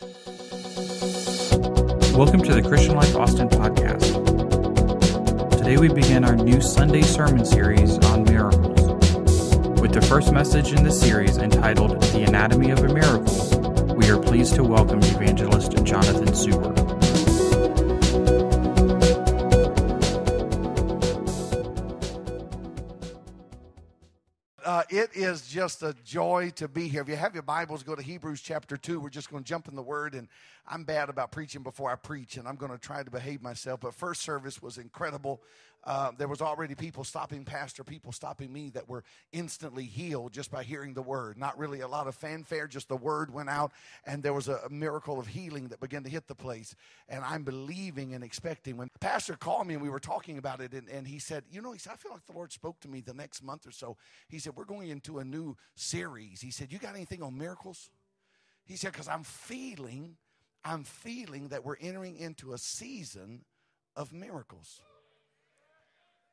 Welcome to the Christian Life Austin podcast. Today we begin our new Sunday sermon series on miracles. With the first message in the series entitled The Anatomy of a Miracle, we are pleased to welcome evangelist Jonathan Suber. It is just a joy to be here. If you have your Bibles, go to Hebrews chapter 2. We're just going to jump in the Word, and I'm bad about preaching before I preach, and I'm going to try to behave myself. But first service was incredible. Uh, there was already people stopping pastor, people stopping me that were instantly healed just by hearing the Word. Not really a lot of fanfare, just the Word went out, and there was a, a miracle of healing that began to hit the place. And I'm believing and expecting. When pastor called me and we were talking about it, and, and he said, You know, he said, I feel like the Lord spoke to me the next month or so. He said, We're going into a new series. He said, You got anything on miracles? He said, Because I'm feeling I'm feeling that we're entering into a season of miracles.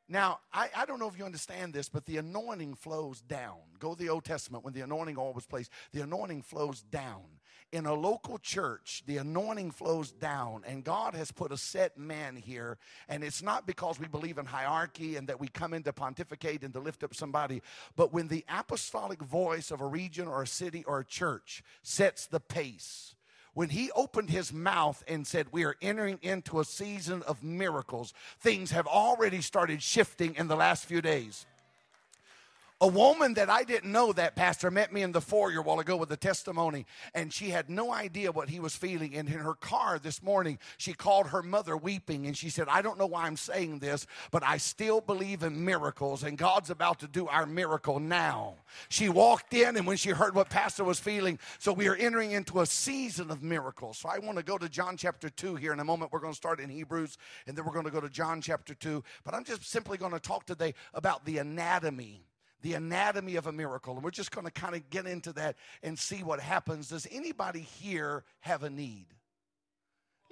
Now, I, I don't know if you understand this, but the anointing flows down. Go to the Old Testament when the anointing oil was placed, the anointing flows down. In a local church, the anointing flows down, and God has put a set man here. And it's not because we believe in hierarchy and that we come in to pontificate and to lift up somebody, but when the apostolic voice of a region or a city or a church sets the pace, when he opened his mouth and said, We are entering into a season of miracles, things have already started shifting in the last few days. A woman that I didn't know that pastor met me in the foyer a while ago with a testimony, and she had no idea what he was feeling. And in her car this morning, she called her mother weeping, and she said, I don't know why I'm saying this, but I still believe in miracles, and God's about to do our miracle now. She walked in, and when she heard what pastor was feeling, so we are entering into a season of miracles. So I want to go to John chapter 2 here in a moment. We're going to start in Hebrews, and then we're going to go to John chapter 2. But I'm just simply going to talk today about the anatomy the anatomy of a miracle. And we're just going to kind of get into that and see what happens. Does anybody here have a need?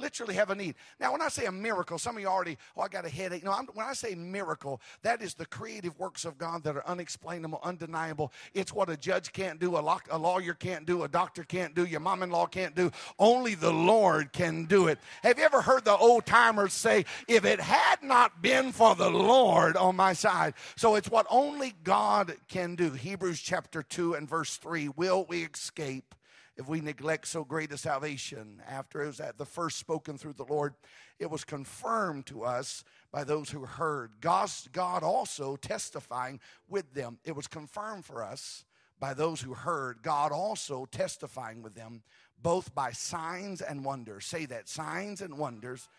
Literally have a need. Now, when I say a miracle, some of you already, oh, I got a headache. No, I'm, when I say miracle, that is the creative works of God that are unexplainable, undeniable. It's what a judge can't do, a, lock, a lawyer can't do, a doctor can't do, your mom in law can't do. Only the Lord can do it. Have you ever heard the old timers say, if it had not been for the Lord on my side? So it's what only God can do. Hebrews chapter 2 and verse 3 Will we escape? If we neglect so great a salvation. After it was at the first spoken through the Lord, it was confirmed to us by those who heard. God also testifying with them. It was confirmed for us by those who heard. God also testifying with them, both by signs and wonders. Say that signs and wonders,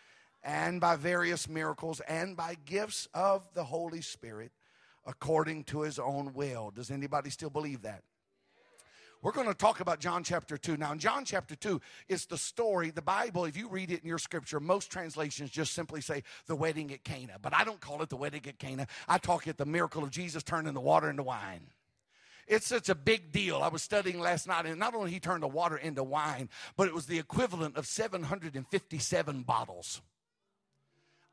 and by various miracles, and by gifts of the Holy Spirit according to his own will. Does anybody still believe that? We're going to talk about John chapter 2. Now, in John chapter 2, it's the story, the Bible, if you read it in your scripture, most translations just simply say the wedding at Cana. But I don't call it the wedding at Cana. I talk it the miracle of Jesus turning the water into wine. It's such a big deal. I was studying last night, and not only he turned the water into wine, but it was the equivalent of 757 bottles.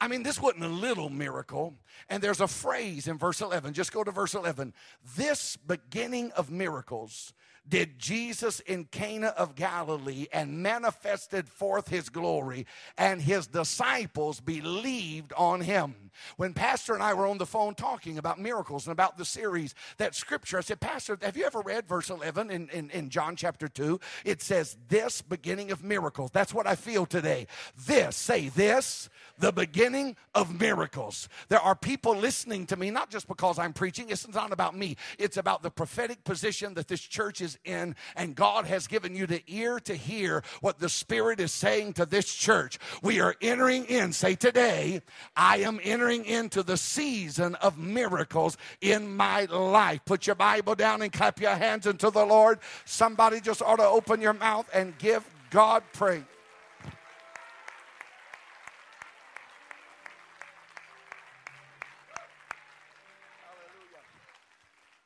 I mean, this wasn't a little miracle. And there's a phrase in verse 11. Just go to verse 11. This beginning of miracles did Jesus in Cana of Galilee and manifested forth his glory, and his disciples believed on him. When Pastor and I were on the phone talking about miracles and about the series, that scripture, I said, Pastor, have you ever read verse 11 in, in, in John chapter 2? It says, This beginning of miracles. That's what I feel today. This, say this, the beginning of miracles. There are people listening to me, not just because I'm preaching, it's not about me, it's about the prophetic position that this church is in, and God has given you the ear to hear what the Spirit is saying to this church. We are entering in, say today, I am entering into the season of miracles in my life. Put your Bible down and clap your hands unto the Lord. Somebody just ought to open your mouth and give God praise.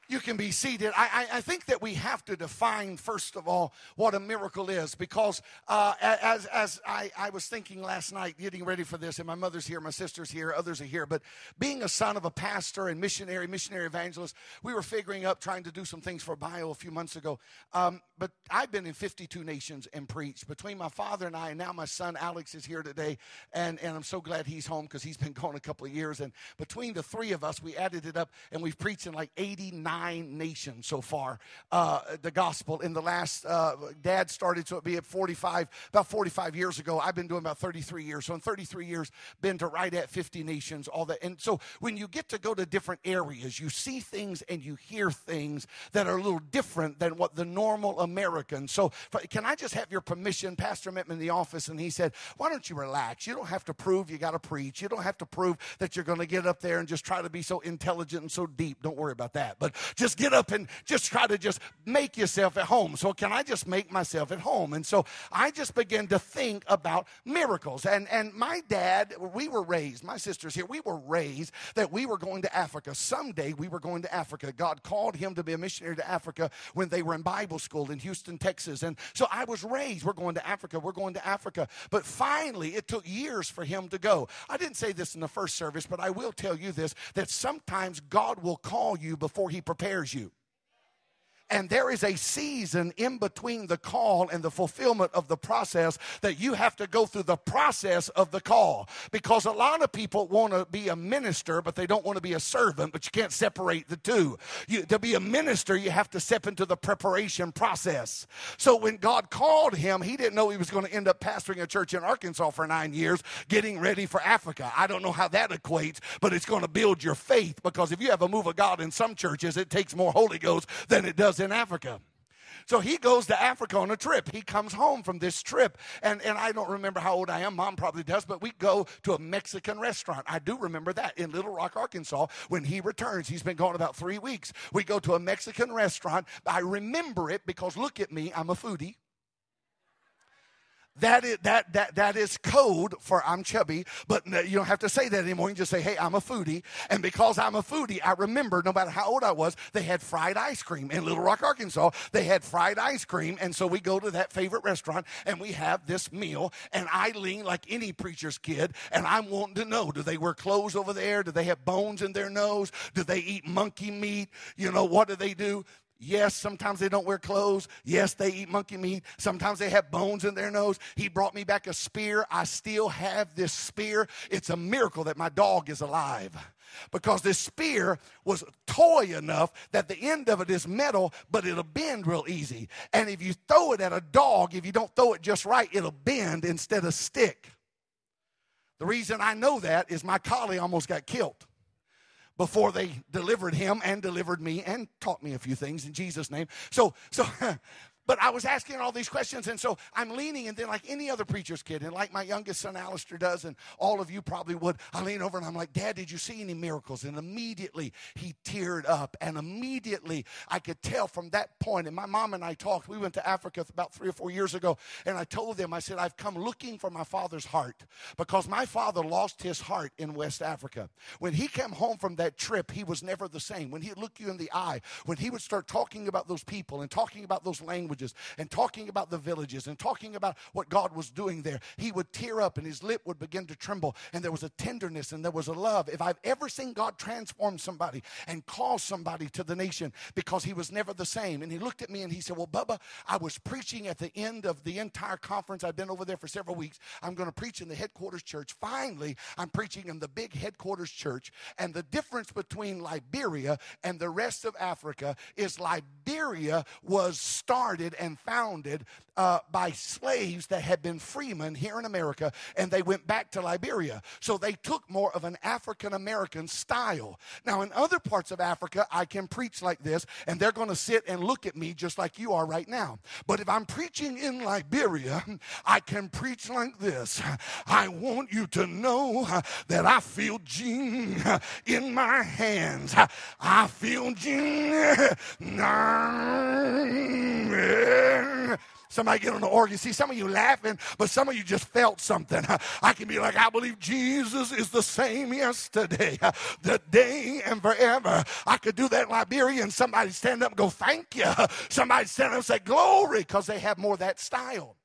You can be seated. I, I, I, think that we have to define, first of all, what a miracle is because uh, as, as I, I was thinking last night, getting ready for this, and my mother's here, my sister's here, others are here, but being a son of a pastor and missionary, missionary evangelist, we were figuring up trying to do some things for bio a few months ago. Um, but I've been in 52 nations and preached. Between my father and I, and now my son Alex is here today, and, and I'm so glad he's home because he's been gone a couple of years. And between the three of us, we added it up, and we've preached in like 89 nine nations so far, uh, the gospel. In the last, uh, dad started, it'd be at 45, about 45 years ago. I've been doing about 33 years. So in 33 years, been to right at 50 nations, all that. And so when you get to go to different areas, you see things and you hear things that are a little different than what the normal American. So can I just have your permission? Pastor met me in the office and he said, why don't you relax? You don't have to prove you got to preach. You don't have to prove that you're going to get up there and just try to be so intelligent and so deep. Don't worry about that. But just get up and just try to just make yourself at home. So can I just make myself at home? And so I just began to think about miracles. And and my dad, we were raised, my sister's here, we were raised that we were going to Africa. Someday we were going to Africa. God called him to be a missionary to Africa when they were in Bible school in Houston, Texas. And so I was raised, we're going to Africa, we're going to Africa. But finally, it took years for him to go. I didn't say this in the first service, but I will tell you this that sometimes God will call you before he prepares you. And there is a season in between the call and the fulfillment of the process that you have to go through the process of the call. Because a lot of people want to be a minister, but they don't want to be a servant, but you can't separate the two. You, to be a minister, you have to step into the preparation process. So when God called him, he didn't know he was going to end up pastoring a church in Arkansas for nine years, getting ready for Africa. I don't know how that equates, but it's going to build your faith because if you have a move of God in some churches, it takes more Holy Ghost than it does was in Africa. So he goes to Africa on a trip. He comes home from this trip. And, and I don't remember how old I am. Mom probably does, but we go to a Mexican restaurant. I do remember that in Little Rock, Arkansas, when he returns. He's been gone about three weeks. We go to a Mexican restaurant. I remember it because look at me, I'm a foodie. That is, that, that, that is code for I'm chubby, but you don't have to say that anymore. You just say, hey, I'm a foodie. And because I'm a foodie, I remember no matter how old I was, they had fried ice cream in Little Rock, Arkansas. They had fried ice cream. And so we go to that favorite restaurant and we have this meal. And I lean like any preacher's kid and I'm wanting to know do they wear clothes over there? Do they have bones in their nose? Do they eat monkey meat? You know, what do they do? Yes, sometimes they don't wear clothes. Yes, they eat monkey meat. Sometimes they have bones in their nose. He brought me back a spear. I still have this spear. It's a miracle that my dog is alive because this spear was toy enough that the end of it is metal, but it'll bend real easy. And if you throw it at a dog, if you don't throw it just right, it'll bend instead of stick. The reason I know that is my collie almost got killed before they delivered him and delivered me and taught me a few things in Jesus' name. So, so But I was asking all these questions, and so I'm leaning, and then, like any other preacher's kid, and like my youngest son Alistair does, and all of you probably would, I lean over and I'm like, Dad, did you see any miracles? And immediately he teared up, and immediately I could tell from that point. And my mom and I talked. We went to Africa about three or four years ago, and I told them, I said, I've come looking for my father's heart because my father lost his heart in West Africa. When he came home from that trip, he was never the same. When he'd look you in the eye, when he would start talking about those people and talking about those languages, languages and talking about the villages and talking about what God was doing there, he would tear up and his lip would begin to tremble. And there was a tenderness and there was a love. If I've ever seen God transform somebody and call somebody to the nation because he was never the same. And he looked at me and he said, Well, Bubba, I was preaching at the end of the entire conference. I've been over there for several weeks. I'm going to preach in the headquarters church. Finally, I'm preaching in the big headquarters church. And the difference between Liberia and the rest of Africa is Liberia was started started and founded uh, by slaves that had been freemen here in America, and they went back to Liberia. So they took more of an African American style. Now, in other parts of Africa, I can preach like this, and they're going to sit and look at me just like you are right now. But if I'm preaching in Liberia, I can preach like this. I want you to know that I feel Gene in my hands. I feel Somebody get on the organ. See, some of you laughing, but some of you just felt something. I can be like, I believe Jesus is the same yesterday, the day, and forever. I could do that in Liberia and somebody stand up and go, Thank you. Somebody stand up and say, Glory, because they have more that style.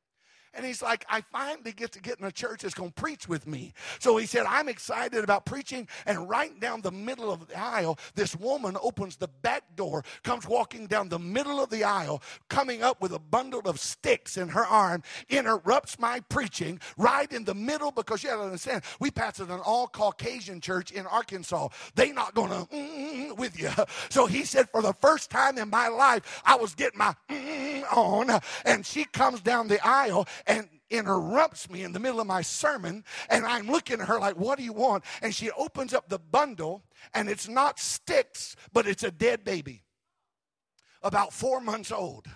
And he's like, I finally get to get in a church that's going to preach with me. So he said, I'm excited about preaching. And right down the middle of the aisle, this woman opens the back door, comes walking down the middle of the aisle, coming up with a bundle of sticks in her arm, interrupts my preaching right in the middle because you have to understand, we pastored an all Caucasian church in Arkansas. They not going to mm, mm, mm, mm, with you. So he said, for the first time in my life, I was getting my mm, on. And she comes down the aisle and interrupts me in the middle of my sermon and I'm looking at her like, What do you want? And she opens up the bundle and it's not sticks, but it's a dead baby, about four months old.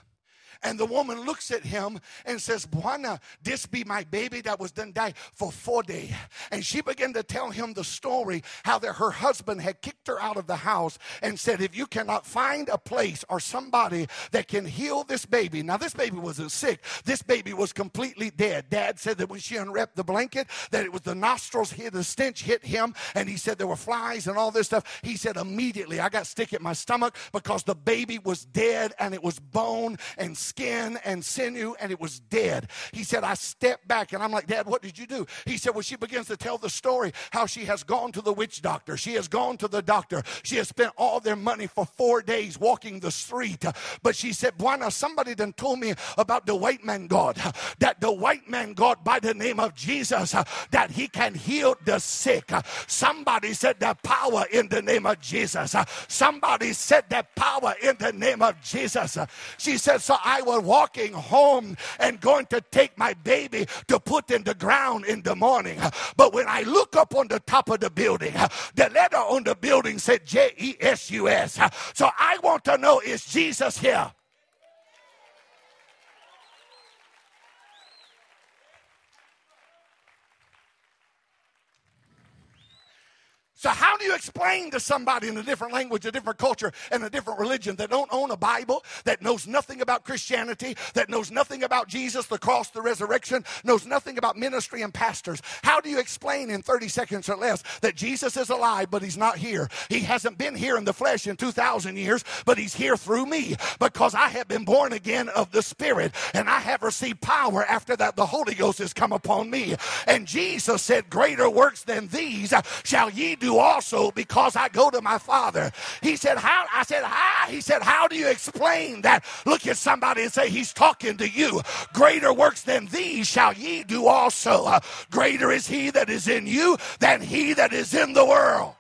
And the woman looks at him and says, Bwana, this be my baby that was done die for four days. And she began to tell him the story how that her husband had kicked her out of the house and said, If you cannot find a place or somebody that can heal this baby. Now, this baby wasn't sick. This baby was completely dead. Dad said that when she unwrapped the blanket, that it was the nostrils hit, the stench hit him, and he said there were flies and all this stuff. He said, immediately I got sick at my stomach because the baby was dead and it was bone and skin skin and sinew, and it was dead. He said, I stepped back, and I'm like, Dad, what did you do? He said, Well, she begins to tell the story how she has gone to the witch doctor. She has gone to the doctor. She has spent all their money for four days walking the street. But she said, Bwana, somebody done told me about the white man God, that the white man God, by the name of Jesus, that he can heal the sick. Somebody said that power in the name of Jesus. Somebody said that power in the name of Jesus. She said, So I was walking home and going to take my baby to put in the ground in the morning. But when I look up on the top of the building, the letter on the building said J E S U S. So I want to know is Jesus here? So, how do you explain to somebody in a different language, a different culture, and a different religion that don't own a Bible, that knows nothing about Christianity, that knows nothing about Jesus, the cross, the resurrection, knows nothing about ministry and pastors? How do you explain in 30 seconds or less that Jesus is alive, but he's not here? He hasn't been here in the flesh in 2,000 years, but he's here through me because I have been born again of the Spirit and I have received power after that the Holy Ghost has come upon me. And Jesus said, Greater works than these shall ye do also because I go to my Father. He said, How? I said, How? He said, How do you explain that? Look at somebody and say, He's talking to you. Greater works than these shall ye do also. Uh, greater is He that is in you than He that is in the world.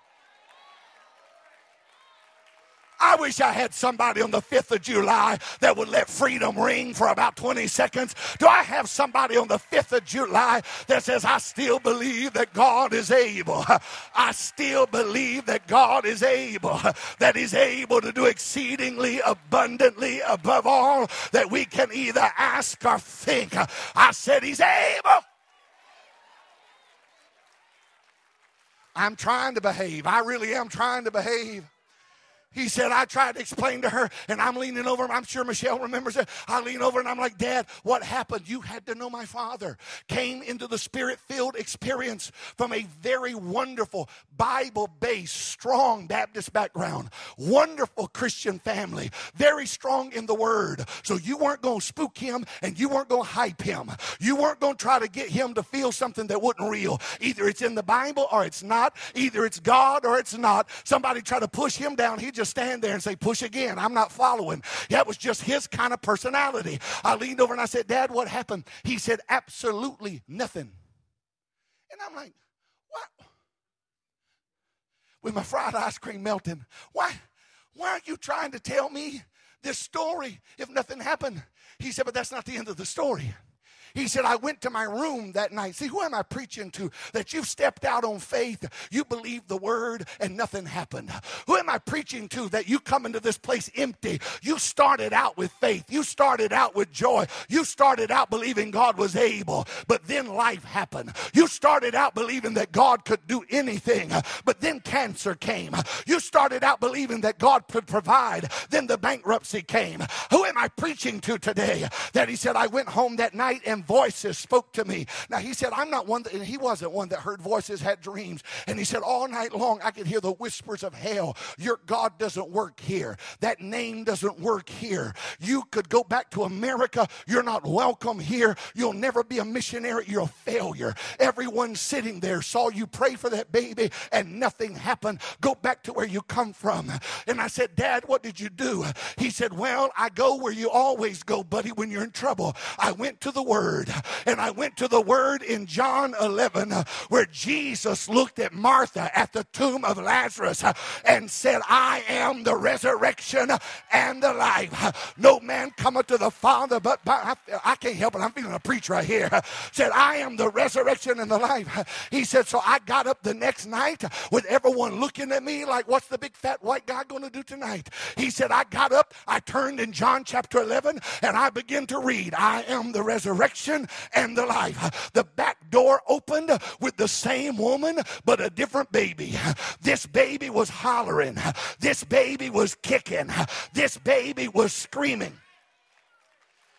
I wish I had somebody on the 5th of July that would let freedom ring for about 20 seconds. Do I have somebody on the 5th of July that says, I still believe that God is able? I still believe that God is able, that He's able to do exceedingly abundantly above all that we can either ask or think. I said, He's able. I'm trying to behave. I really am trying to behave. He said, I tried to explain to her, and I'm leaning over. I'm sure Michelle remembers it. I lean over and I'm like, Dad, what happened? You had to know my father. Came into the spirit filled experience from a very wonderful, Bible based, strong Baptist background. Wonderful Christian family. Very strong in the word. So you weren't going to spook him and you weren't going to hype him. You weren't going to try to get him to feel something that wasn't real. Either it's in the Bible or it's not. Either it's God or it's not. Somebody try to push him down. He just stand there and say, push again. I'm not following. That was just his kind of personality. I leaned over and I said, Dad, what happened? He said, absolutely nothing. And I'm like, what? With my fried ice cream melting. Why, why aren't you trying to tell me this story if nothing happened? He said, but that's not the end of the story. He said, I went to my room that night. See, who am I preaching to? That you've stepped out on faith, you believe the word, and nothing happened. Who am I preaching to? That you come into this place empty. You started out with faith, you started out with joy, you started out believing God was able, but then life happened. You started out believing that God could do anything, but then cancer came. You started out believing that God could provide, then the bankruptcy came. Who am I preaching to today? That he said, I went home that night and voices spoke to me. Now he said, I'm not one that, he wasn't one that heard voices, had dreams. And he said, all night long I could hear the whispers of hell. Your God doesn't work here. That name doesn't work here. You could go back to America. You're not welcome here. You'll never be a missionary. You're a failure. Everyone sitting there saw you pray for that baby and nothing happened. Go back to where you come from. And I said, Dad, what did you do? He said, Well, I go where you always go, buddy, when you're in trouble. I went to the Word, and I went to the Word in John 11, where Jesus looked at Martha at the tomb of Lazarus and said, I am the resurrection and the life. No man cometh to the Father but by, I can't help it. I'm feeling a preach right here. Said, I am the resurrection and the life. He said, So I got up the next night with everyone looking at me like, What's the big fat white guy going to do tonight? He said, I got up, I turned in John chapter 11, and I began to read, I am the resurrection and the life. The back door opened with the same woman, but a different baby. This baby was hollering. This baby was kicking. This baby was screaming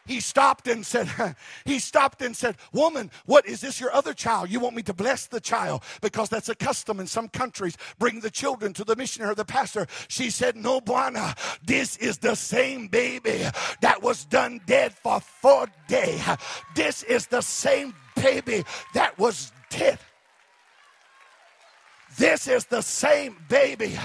he stopped and said, he stopped and said, woman, what is this your other child? You want me to bless the child because that's a custom in some countries. Bring the children to the missionary or the pastor. She said, no, Bwana, this is the same baby that was done dead for four days. This is the same baby that was dead. This is the same baby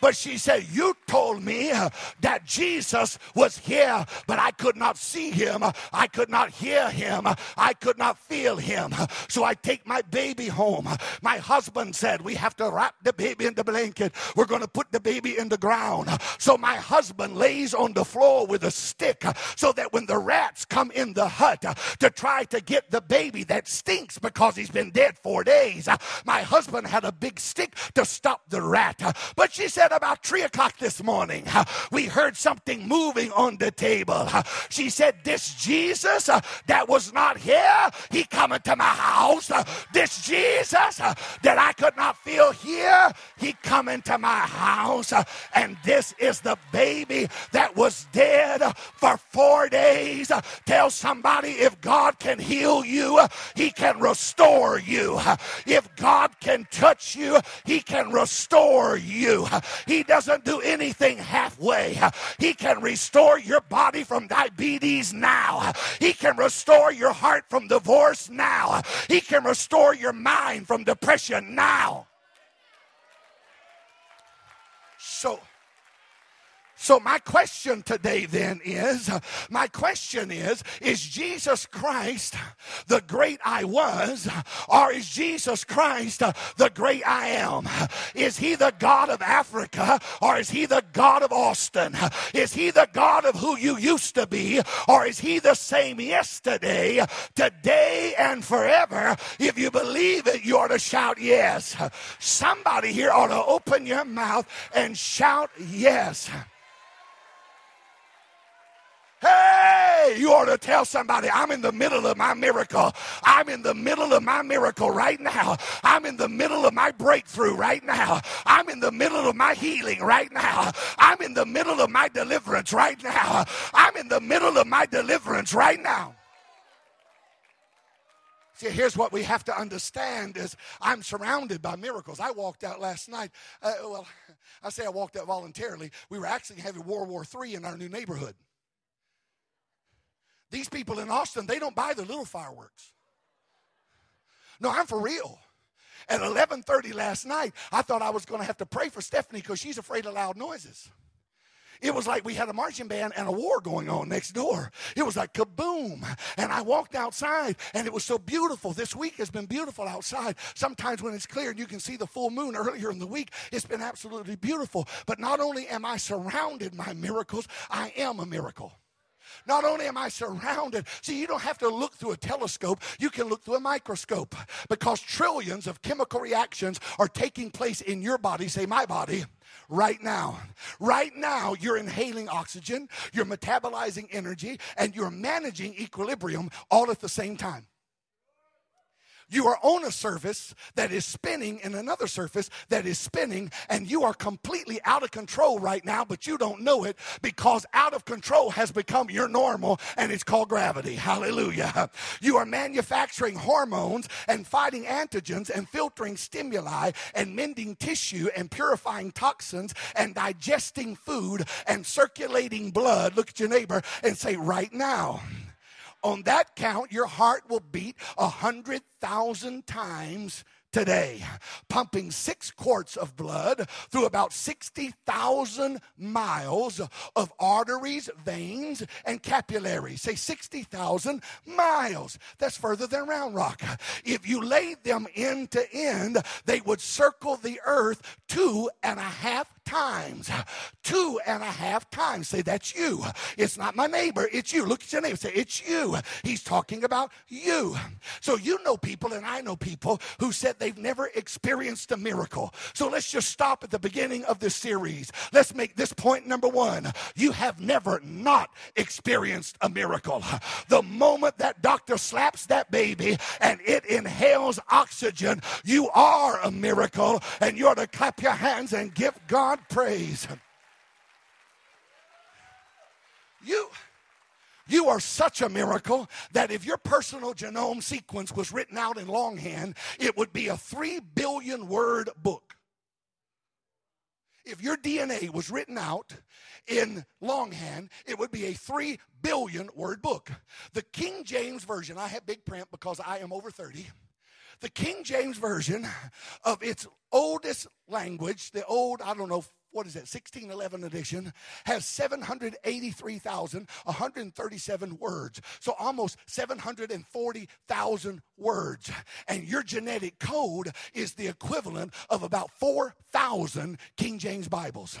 but she said, You told me that Jesus was here, but I could not see him. I could not hear him. I could not feel him. So I take my baby home. My husband said, We have to wrap the baby in the blanket. We're going to put the baby in the ground. So my husband lays on the floor with a stick so that when the rats come in the hut to try to get the baby that stinks because he's been dead four days, my husband had a big stick to stop the rat. But she said, about three o'clock this morning, uh, we heard something moving on the table. Uh, she said, This Jesus uh, that was not here, he come into my house. Uh, this Jesus uh, that I could not feel here, he come into my house. And this is the baby that was dead for four days. Tell somebody if God can heal you, he can restore you. If God can touch you, he can restore you. He doesn't do anything halfway. He can restore your body from diabetes now. He can restore your heart from divorce now. He can restore your mind from depression now. So, so, my question today then is my question is, is Jesus Christ the great I was, or is Jesus Christ the great I am? Is he the God of Africa, or is he the God of Austin? Is he the God of who you used to be, or is he the same yesterday, today, and forever? If you believe it, you ought to shout yes. Somebody here ought to open your mouth and shout yes. Hey, you ought to tell somebody, I'm in the middle of my miracle. I'm in the middle of my miracle right now. I'm in the middle of my breakthrough right now. I'm in the middle of my healing right now. I'm in the middle of my deliverance right now. I'm in the middle of my deliverance right now. See, here's what we have to understand is I'm surrounded by miracles. I walked out last night. Uh, well, I say I walked out voluntarily. We were actually having World War III in our new neighborhood. These people in Austin, they don't buy the little fireworks. No, I'm for real. At 11:30 last night, I thought I was going to have to pray for Stephanie because she's afraid of loud noises. It was like we had a marching band and a war going on next door. It was like kaboom. And I walked outside and it was so beautiful. This week has been beautiful outside. Sometimes when it's clear and you can see the full moon earlier in the week, it's been absolutely beautiful. But not only am I surrounded by miracles, I am a miracle. Not only am I surrounded, see, you don't have to look through a telescope, you can look through a microscope because trillions of chemical reactions are taking place in your body, say my body, right now. Right now, you're inhaling oxygen, you're metabolizing energy, and you're managing equilibrium all at the same time. You are on a surface that is spinning in another surface that is spinning, and you are completely out of control right now, but you don't know it because out of control has become your normal, and it's called gravity. Hallelujah. You are manufacturing hormones and fighting antigens and filtering stimuli and mending tissue and purifying toxins and digesting food and circulating blood. Look at your neighbor and say, right now. On that count, your heart will beat a hundred thousand times today, pumping six quarts of blood through about 60,000 miles of arteries, veins, and capillaries. Say 60,000 miles. That's further than Round Rock. If you laid them end to end, they would circle the earth two and a half times. Two and a half times. Say, that's you. It's not my neighbor, it's you. Look at your neighbor. Say, it's you. He's talking about you. So you know people, and I know people who said they've never experienced a miracle. So let's just stop at the beginning of this series. Let's make this point number one. You have never not experienced a miracle. The moment that doctor slaps that baby and it inhales oxygen, you are a miracle, and you're to clap your hands and give God praise. You. You are such a miracle that if your personal genome sequence was written out in longhand, it would be a three billion word book. If your DNA was written out in longhand, it would be a three billion word book. The King James Version, I have big print because I am over 30. The King James Version of its oldest language, the old, I don't know, what is that, 1611 edition, has 783,137 words. So almost 740,000 words. And your genetic code is the equivalent of about 4,000 King James Bibles.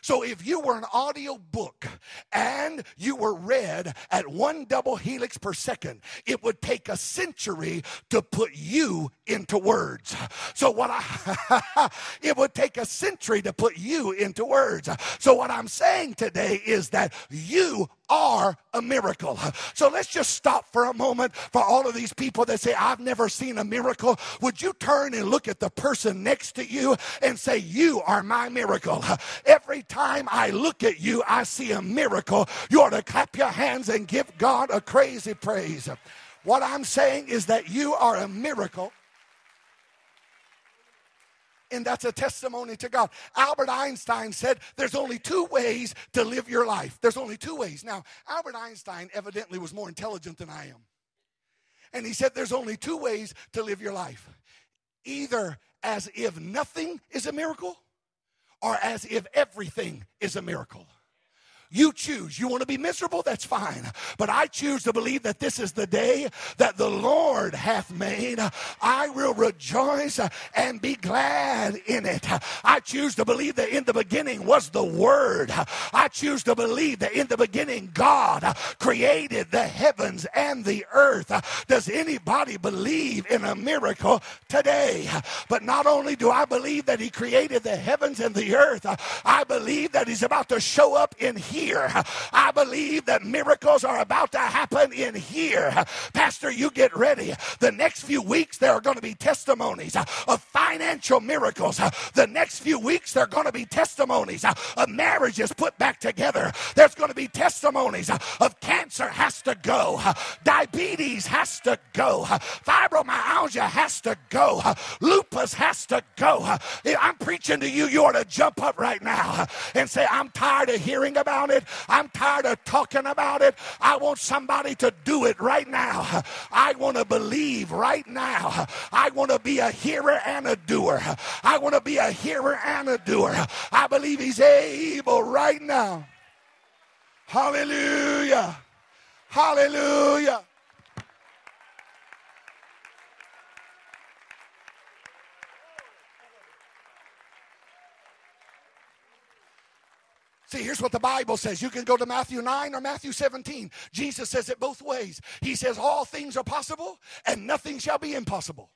So if you were an audio book and you were read at one double helix per second, it would take a century to put you into words. So what I it would take a century to put you into words. So what I'm saying today is that you are a miracle. So let's just stop for a moment for all of these people that say, I've never seen a miracle. Would you turn and look at the person next to you and say, You are my miracle? Every time I look at you, I see a miracle. You ought to clap your hands and give God a crazy praise. What I'm saying is that you are a miracle and that's a testimony to God. Albert Einstein said there's only two ways to live your life. There's only two ways. Now, Albert Einstein evidently was more intelligent than I am. And he said there's only two ways to live your life either as if nothing is a miracle or as if everything is a miracle. You choose. You want to be miserable? That's fine. But I choose to believe that this is the day that the Lord hath made. I will rejoice and be glad in it. I choose to believe that in the beginning was the Word. I choose to believe that in the beginning God created the heavens and the earth. Does anybody believe in a miracle today? But not only do I believe that He created the heavens and the earth, I believe that He's about to show up in here here. I believe that miracles are about to happen in here. Pastor, you get ready. The next few weeks, there are going to be testimonies uh, of financial miracles. The next few weeks, there are going to be testimonies uh, of marriages put back together. There's going to be testimonies uh, of cancer has to go, diabetes has to go, fibromyalgia has to go, lupus has to go. I'm preaching to you. You ought to jump up right now and say, I'm tired of hearing about it. I'm tired of talking about it. I want somebody to do it right now. I want to believe right now. I want to be a hearer and a doer. I want to be a hearer and a doer. I believe He's able right now. Hallelujah. Hallelujah. See, here's what the Bible says. You can go to Matthew 9 or Matthew 17. Jesus says it both ways. He says, All things are possible and nothing shall be impossible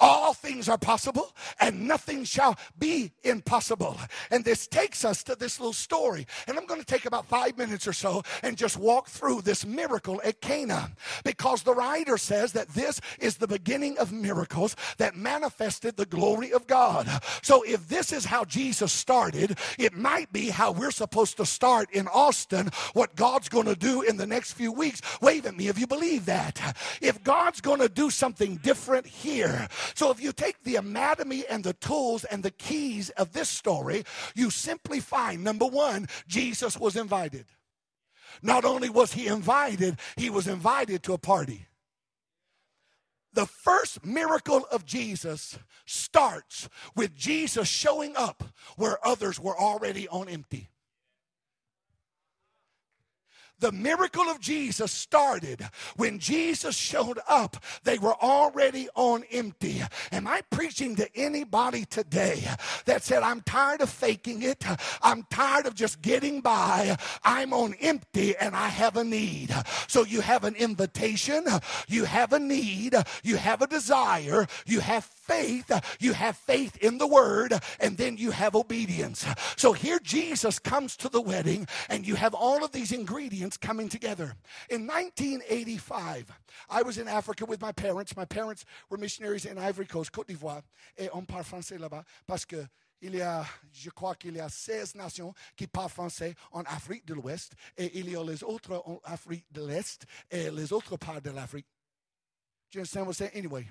all things are possible and nothing shall be impossible. And this takes us to this little story. And I'm going to take about five minutes or so and just walk through this miracle at Cana because the writer says that this is the beginning of miracles that manifested the glory of God. So if this is how Jesus started, it might be how we're supposed to start in Austin, what God's going to do in the next few weeks. Wave at me if you believe that. If God's going to do something different here, so if you take the anatomy and the tools and the keys of this story, you simply find number one, Jesus was invited. Not only was he invited, he was invited to a party. The first miracle of Jesus starts with Jesus showing up where others were already on empty. The miracle of Jesus started when Jesus showed up. They were already on empty. Am I preaching to anybody today that said, I'm tired of faking it? I'm tired of just getting by. I'm on empty and I have a need. So you have an invitation, you have a need, you have a desire, you have faith, you have faith in the word, and then you have obedience. So here Jesus comes to the wedding, and you have all of these ingredients coming together. In 1985, I was in Africa with my parents. My parents were missionaries in Ivory Coast, Côte d'Ivoire, et on parle français là-bas parce que il y a, je crois qu'il y a 16 nations qui parlent français en Afrique de l'Ouest et il y a les autres en Afrique de l'Est et les autres parts de l'Afrique. Do you understand what I'm saying? Anyway.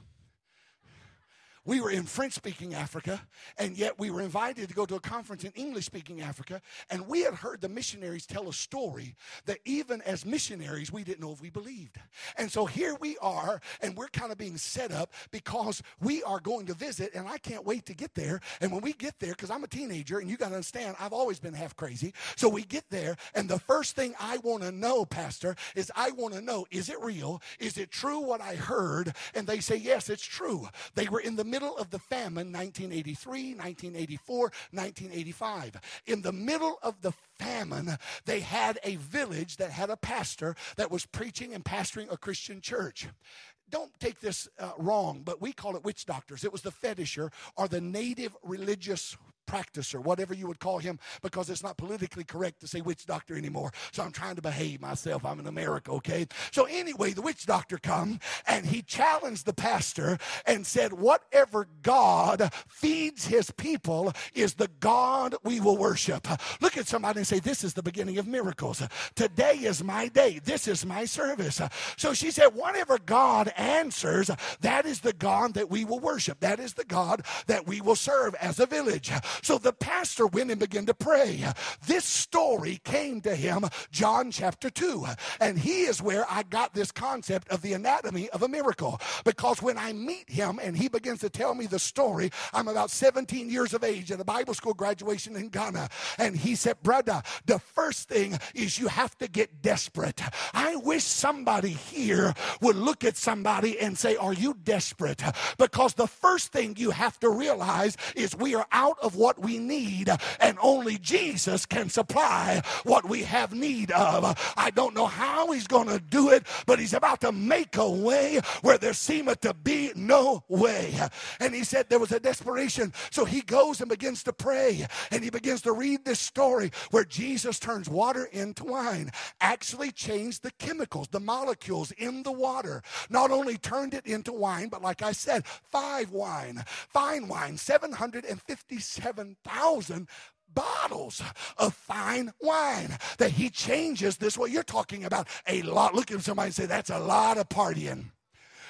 We were in French speaking Africa, and yet we were invited to go to a conference in English speaking Africa. And we had heard the missionaries tell a story that even as missionaries, we didn't know if we believed. And so here we are, and we're kind of being set up because we are going to visit, and I can't wait to get there. And when we get there, because I'm a teenager, and you got to understand, I've always been half crazy. So we get there, and the first thing I want to know, Pastor, is I want to know is it real? Is it true what I heard? And they say, yes, it's true. They were in the middle of the famine, 1983, 1984, 1985. In the middle of the famine, they had a village that had a pastor that was preaching and pastoring a Christian church don't take this uh, wrong, but we call it witch doctors. It was the fetisher or the native religious practicer, whatever you would call him, because it's not politically correct to say witch doctor anymore. So I'm trying to behave myself. I'm in America, okay? So anyway, the witch doctor come and he challenged the pastor and said, whatever God feeds his people is the God we will worship. Look at somebody and say, this is the beginning of miracles. Today is my day. This is my service. So she said, whatever God answers, that is the God that we will worship. That is the God that we will serve as a village. So the pastor went and began to pray. This story came to him, John chapter 2. And he is where I got this concept of the anatomy of a miracle. Because when I meet him and he begins to tell me the story, I'm about 17 years of age at a Bible school graduation in Ghana. And he said, Brother, the first thing is you have to get desperate. I wish somebody here would look at somebody and say, Are you desperate? Because the first thing you have to realize is we are out of what we need, and only Jesus can supply what we have need of. I don't know how he's going to do it, but he's about to make a way where there seemeth to be no way. And he said there was a desperation. So he goes and begins to pray, and he begins to read this story where Jesus turns water into wine, actually changed the chemicals, the molecules in the water. Not only turned it into wine, but like I said, five wine, fine wine, 757 7,000 bottles of fine wine that he changes this way. You're talking about a lot. Look at somebody and say, that's a lot of partying.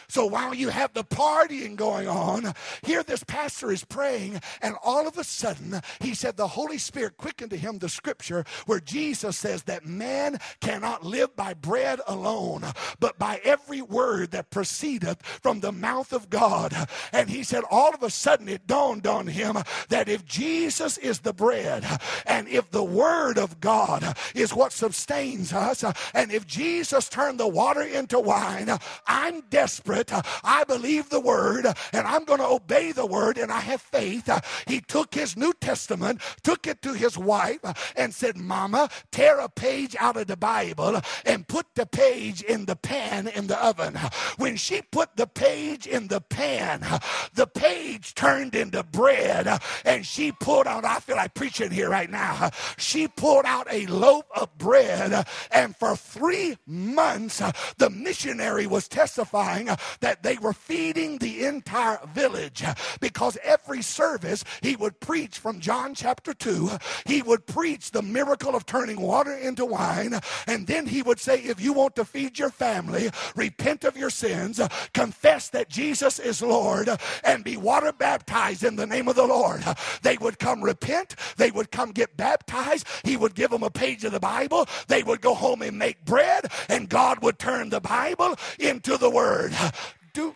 So while you have the partying going on, here this pastor is praying, and all of a sudden, he said the Holy Spirit quickened to him the scripture where Jesus says that man cannot live by bread alone, but by every word that proceedeth from the mouth of God. And he said, all of a sudden, it dawned on him that if Jesus is the bread, and if the word of God is what sustains us, and if Jesus turned the water into wine, I'm desperate desperate. I believe the word and I'm going to obey the word and I have faith. He took his New Testament, took it to his wife, and said, Mama, tear a page out of the Bible and put the page in the pan in the oven. When she put the page in the pan, the page turned into bread and she pulled out, I feel like preaching here right now. She pulled out a loaf of bread and for three months, the missionary was testifying that they were feeding the entire village because every service he would preach from John chapter 2. He would preach the miracle of turning water into wine. And then he would say, if you want to feed your family, repent of your sins, confess that Jesus is Lord, and be water baptized in the name of the Lord. They would come repent. They would come get baptized. He would give them a page of the Bible. They would go home and make bread, and God would turn the Bible into the Word. Do.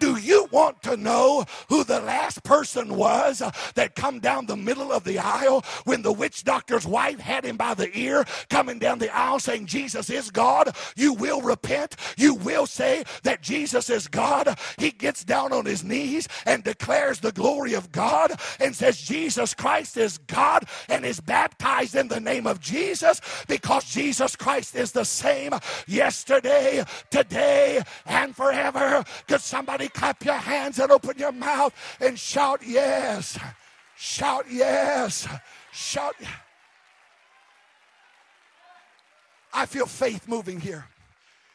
Do you want to know who the last person was that come down the middle of the aisle when the witch doctor's wife had him by the ear coming down the aisle saying Jesus is God? You will repent. You will say that Jesus is God. He gets down on his knees and declares the glory of God and says Jesus Christ is God and is baptized in the name of Jesus because Jesus Christ is the same yesterday, today, and forever. Could somebody clap your hands and open your mouth and shout yes. Shout yes. Shout. I feel faith moving here.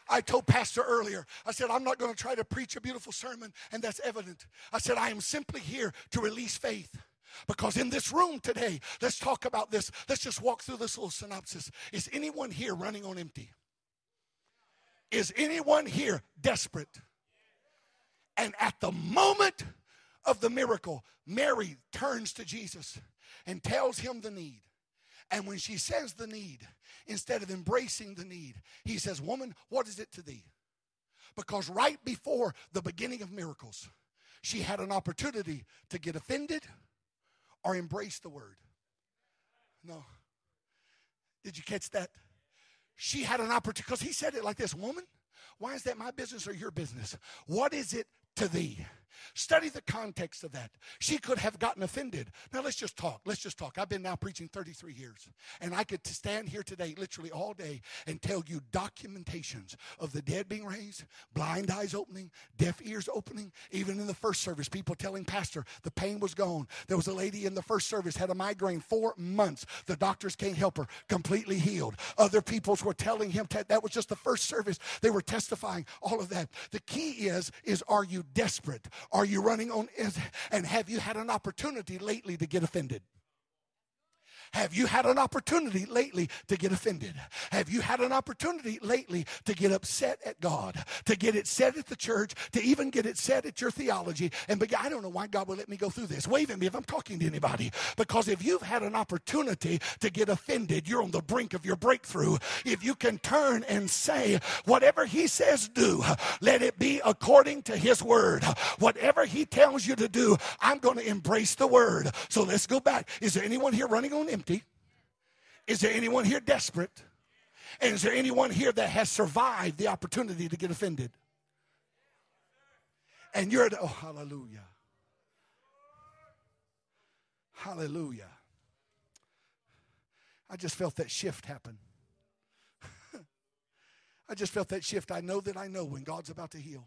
I told Pastor earlier, I said, I'm not going to try to preach a beautiful sermon, and that's evident. I said, I am simply here to release faith. Because in this room today, let's talk about this. Let's just walk through this little synopsis. Is anyone here running on empty? Is anyone here desperate? And at the moment of the miracle, Mary turns to Jesus and tells him the need. And when she says the need, instead of embracing the need, he says, Woman, what is it to thee? Because right before the beginning of miracles, she had an opportunity to get offended or embrace the word. No. Did you catch that? She had an opportunity, because he said it like this Woman, why is that my business or your business? What is it to thee. Study the context of that. She could have gotten offended. Now let's just talk. Let's just talk. I've been now preaching 33 years, and I could stand here today, literally all day, and tell you documentations of the dead being raised, blind eyes opening, deaf ears opening. Even in the first service, people telling Pastor the pain was gone. There was a lady in the first service had a migraine four months. The doctors can't help her. Completely healed. Other peoples were telling him that was just the first service. They were testifying all of that. The key is is are you desperate? Are you running on? And have you had an opportunity lately to get offended? Have you had an opportunity lately to get offended? Have you had an opportunity lately to get upset at God, to get it said at the church, to even get it said at your theology? And be, I don't know why God would let me go through this. Wave at me if I'm talking to anybody. Because if you've had an opportunity to get offended, you're on the brink of your breakthrough. If you can turn and say, whatever He says, do, let it be according to His word. Whatever He tells you to do, I'm going to embrace the word. So let's go back. Is there anyone here running on empty? Empty? Is there anyone here desperate? And is there anyone here that has survived the opportunity to get offended? And you're, the, oh, hallelujah. Hallelujah. I just felt that shift happen. I just felt that shift. I know that I know when God's about to heal.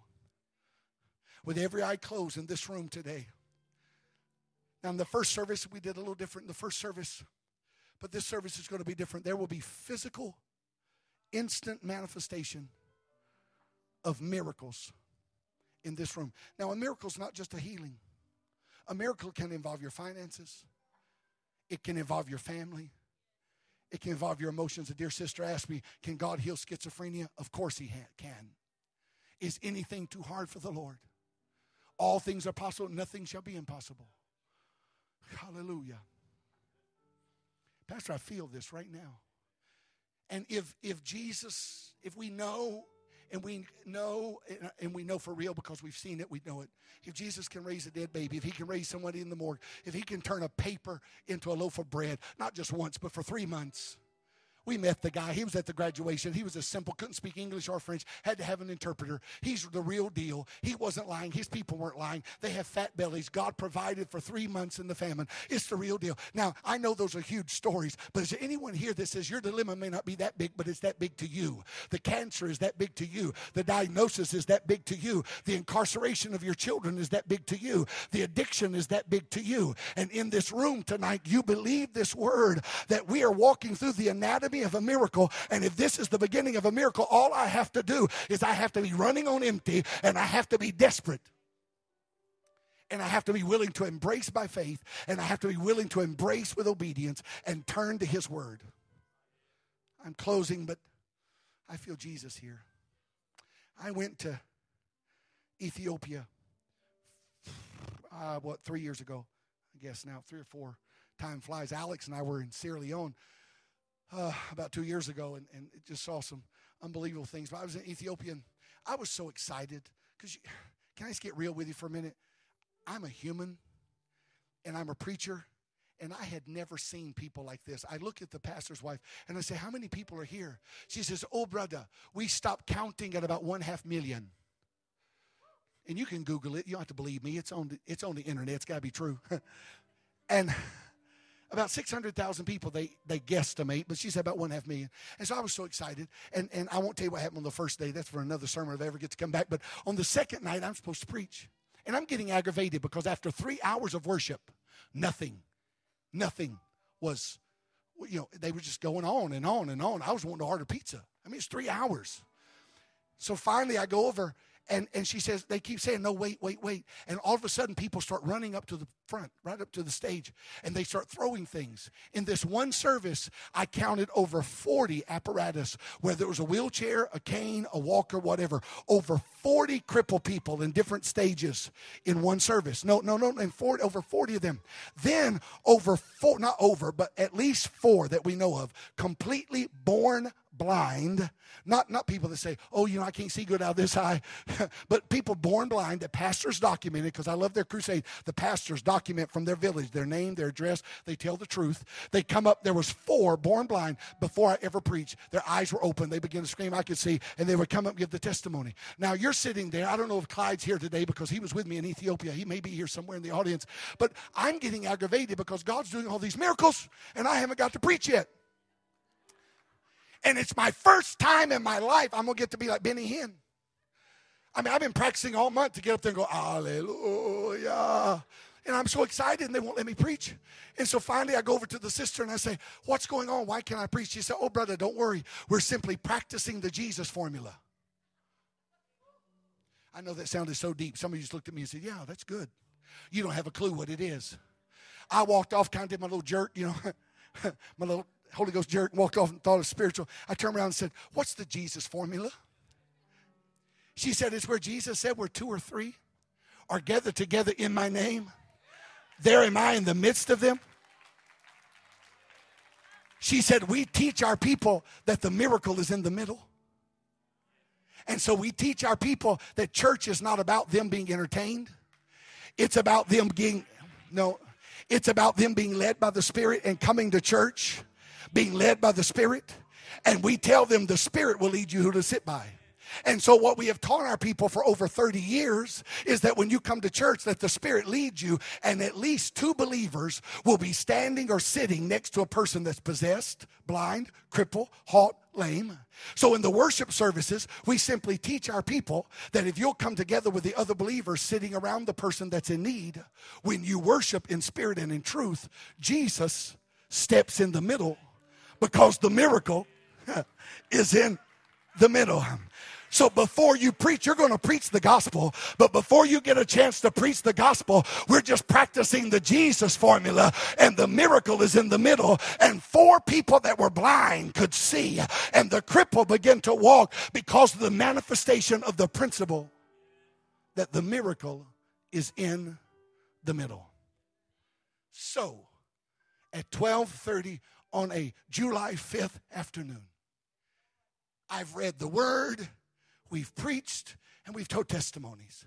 With every eye closed in this room today. Now, in the first service, we did a little different. In the first service, but this service is going to be different. There will be physical, instant manifestation of miracles in this room. Now, a miracle is not just a healing, a miracle can involve your finances, it can involve your family. It can involve your emotions. A dear sister asked me, Can God heal schizophrenia? Of course, He can. Is anything too hard for the Lord? All things are possible, nothing shall be impossible. Hallelujah. Pastor, I feel this right now. And if if Jesus, if we know and we know and we know for real because we've seen it, we know it. If Jesus can raise a dead baby, if he can raise somebody in the morgue, if he can turn a paper into a loaf of bread, not just once, but for three months, We met the guy. He was at the graduation. He was a simple, couldn't speak English or French, had to have an interpreter. He's the real deal. He wasn't lying. His people weren't lying. They have fat bellies. God provided for three months in the famine. It's the real deal. Now, I know those are huge stories, but is there anyone here that says your dilemma may not be that big, but it's that big to you? The cancer is that big to you. The diagnosis is that big to you. The incarceration of your children is that big to you. The addiction is that big to you. And in this room tonight, you believe this word that we are walking through the anatomy of a miracle. And if this is the beginning of a miracle, all I have to do is I have to be running on empty and I have to be desperate. And I have to be willing to embrace by faith, and I have to be willing to embrace with obedience and turn to His Word. I'm closing, but I feel Jesus here. I went to Ethiopia, uh, what, three years ago, I guess now, three or four. Time flies. Alex and I were in Sierra Leone uh, about two years ago and, and just saw some unbelievable things. But I was in Ethiopia and I was so excited because can I just get real with you for a minute? I'm a human and I'm a preacher and I had never seen people like this. I look at the pastor's wife and I say, How many people are here? She says, Oh, brother, we stopped counting at about one half million. And you can Google it. You don't have to believe me. It's on the, it's on the internet. It's got to be true. and about 600,000 people they, they guesstimate, but she said about one half million. And so I was so excited. And, and I won't tell you what happened on the first day. That's for another sermon if I ever get to come back. But on the second night, I'm supposed to preach. And I'm getting aggravated because after three hours of worship, nothing, nothing was, you know, they were just going on and on and on. I was wanting to order pizza. I mean, it's three hours. So finally, I go over and, and she says, they keep saying, no, wait, wait, wait. And all of a sudden, people start running up to the front, right up to the stage, and they start throwing things. In this one service, I counted over 40 apparatus, whether it was a wheelchair, a cane, a walker, whatever. Over 40 crippled people in different stages in one service. No, no, no, and 40, over 40 of them. Then over four, not over, but at least four that we know of, completely born blind, not, not people that say, oh, you know, I can't see good out of this eye, but people born blind that pastors documented, because I love their crusade. The pastors document from their village, their name, their address, they tell the truth. They come up, there was four born blind before I ever preached. Their eyes were open, they began to scream, I could see, and they would come up and give the testimony. Now you're sitting there, I don't know if Clyde's here today because he was with me in Ethiopia. He may be here somewhere in the audience, but I'm getting aggravated because God's doing all these miracles and I haven't got to preach yet. And it's my first time in my life I'm going to get to be like Benny Hinn. I mean, I've been practicing all month to get up there and go, Hallelujah. And I'm so excited and they won't let me preach. And so finally I go over to the sister and I say, What's going on? Why can't I preach? She said, Oh, brother, don't worry. We're simply practicing the Jesus formula. I know that sounded so deep. Somebody just looked at me and said, Yeah, that's good. You don't have a clue what it is. I walked off, kind of did my little jerk, you know, my little Holy Ghost jerk walked off and thought was spiritual. I turned around and said, What's the Jesus formula? She said, It's where Jesus said, Where two or three are gathered together in my name. There am I in the midst of them. She said, We teach our people that the miracle is in the middle. And so we teach our people that church is not about them being entertained, it's about them being, no, it's about them being led by the Spirit and coming to church being led by the Spirit, and we tell them the Spirit will lead you who to sit by. And so what we have taught our people for over 30 years is that when you come to church that the spirit leads you and at least two believers will be standing or sitting next to a person that's possessed, blind, crippled, halt, lame. So in the worship services, we simply teach our people that if you'll come together with the other believers sitting around the person that's in need, when you worship in spirit and in truth, Jesus steps in the middle because the miracle is in the middle. So before you preach, you're going to preach the gospel. But before you get a chance to preach the gospel, we're just practicing the Jesus formula and the miracle is in the middle. And four people that were blind could see and the cripple began to walk because of the manifestation of the principle that the miracle is in the middle. So at 1230 on a July 5th afternoon. I've read the word, we've preached, and we've told testimonies.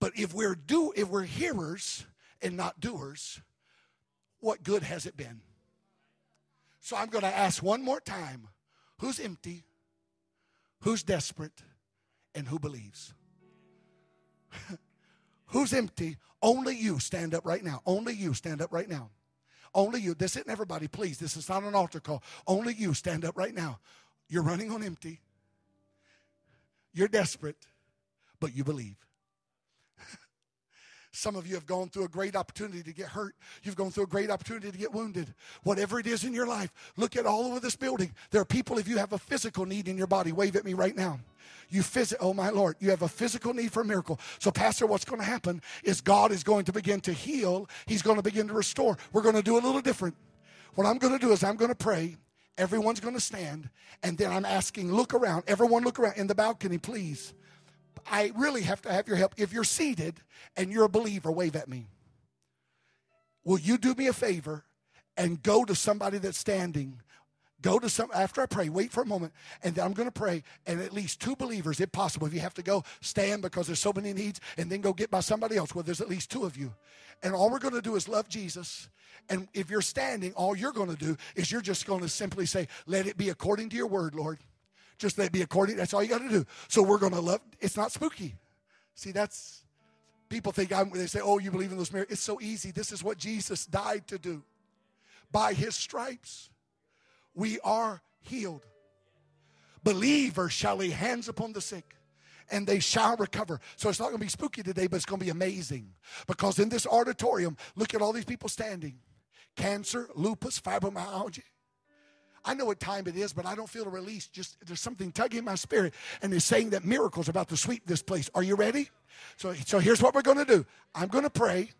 But if we're do if we're hearers and not doers, what good has it been? So I'm going to ask one more time who's empty, who's desperate, and who believes? who's empty? Only you stand up right now. Only you stand up right now. Only you. This isn't everybody, please. This is not an altar call. Only you stand up right now. You're running on empty. You're desperate, but you believe. Some of you have gone through a great opportunity to get hurt. You've gone through a great opportunity to get wounded. Whatever it is in your life, look at all over this building. There are people, if you have a physical need in your body, wave at me right now. You phys- oh my Lord, you have a physical need for a miracle. So, Pastor, what's going to happen is God is going to begin to heal. He's going to begin to restore. We're going to do a little different. What I'm going to do is I'm going to pray. Everyone's going to stand, and then I'm asking, look around. Everyone, look around in the balcony, please. I really have to have your help. If you're seated and you're a believer, wave at me. Will you do me a favor and go to somebody that's standing? Go to some, after I pray, wait for a moment, and then I'm going to pray, and at least two believers, if possible. If you have to go, stand because there's so many needs, and then go get by somebody else. Well, there's at least two of you. And all we're going to do is love Jesus. And if you're standing, all you're going to do is you're just going to simply say, Let it be according to your word, Lord. Just let it be according. That's all you got to do. So we're going to love. It's not spooky. See, that's people think I'm. They say, "Oh, you believe in those miracles?" It's so easy. This is what Jesus died to do. By His stripes, we are healed. Believers shall lay hands upon the sick and they shall recover. So it's not going to be spooky today, but it's going to be amazing. Because in this auditorium, look at all these people standing cancer, lupus, fibromyalgia, I know what time it is, but I don't feel a release. Just there's something tugging my spirit, and it's saying that miracles about to sweep this place. Are you ready? So, so here's what we're going to do. I'm going to pray,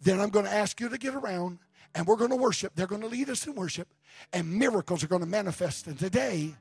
then I'm going to ask you to get around, and we're going to worship. They're going to lead us in worship, and miracles are going to manifest. And today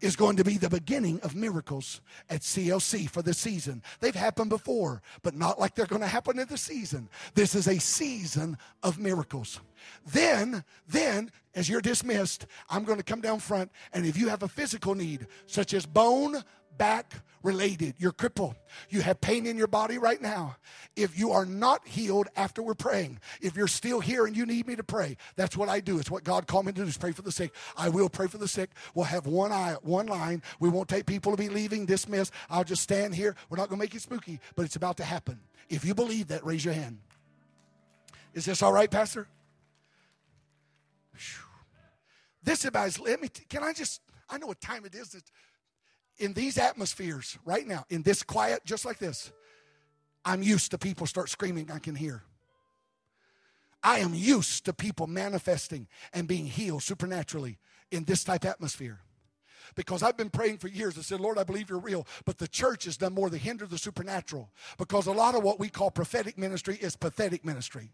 is going to be the beginning of miracles at CLC for the season. They've happened before, but not like they're going to happen in the season. This is a season of miracles. Then, then, as you're dismissed, I'm going to come down front, and if you have a physical need, such as bone, back related. You're crippled. You have pain in your body right now. If you are not healed after we're praying, if you're still here and you need me to pray, that's what I do. It's what God called me to do is pray for the sick. I will pray for the sick. We'll have one eye, one line. We won't take people to be leaving, dismissed. I'll just stand here. We're not going to make it spooky, but it's about to happen. If you believe that, raise your hand. Is this all right, Pastor? This about let me. Can I just? I know what time it is in these atmospheres right now, in this quiet, just like this, I'm used to people start screaming, I can hear. I am used to people manifesting and being healed supernaturally in this type atmosphere. Because I've been praying for years. I said, Lord, I believe you're real. But the church has done more to hinder the supernatural. Because a lot of what we call prophetic ministry is pathetic ministry.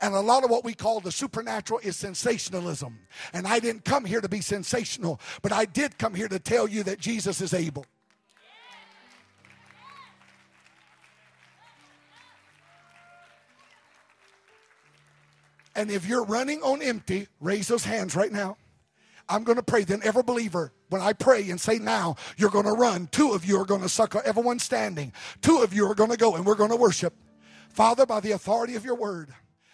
And a lot of what we call the supernatural is sensationalism. And I didn't come here to be sensational, but I did come here to tell you that Jesus is able. And if you're running on empty, raise those hands right now. I'm going to pray. Then every believer, when I pray and say now, you're going to run. Two of you are going to succor. Everyone standing. Two of you are going to go and we're going to worship. Father, by the authority of your word,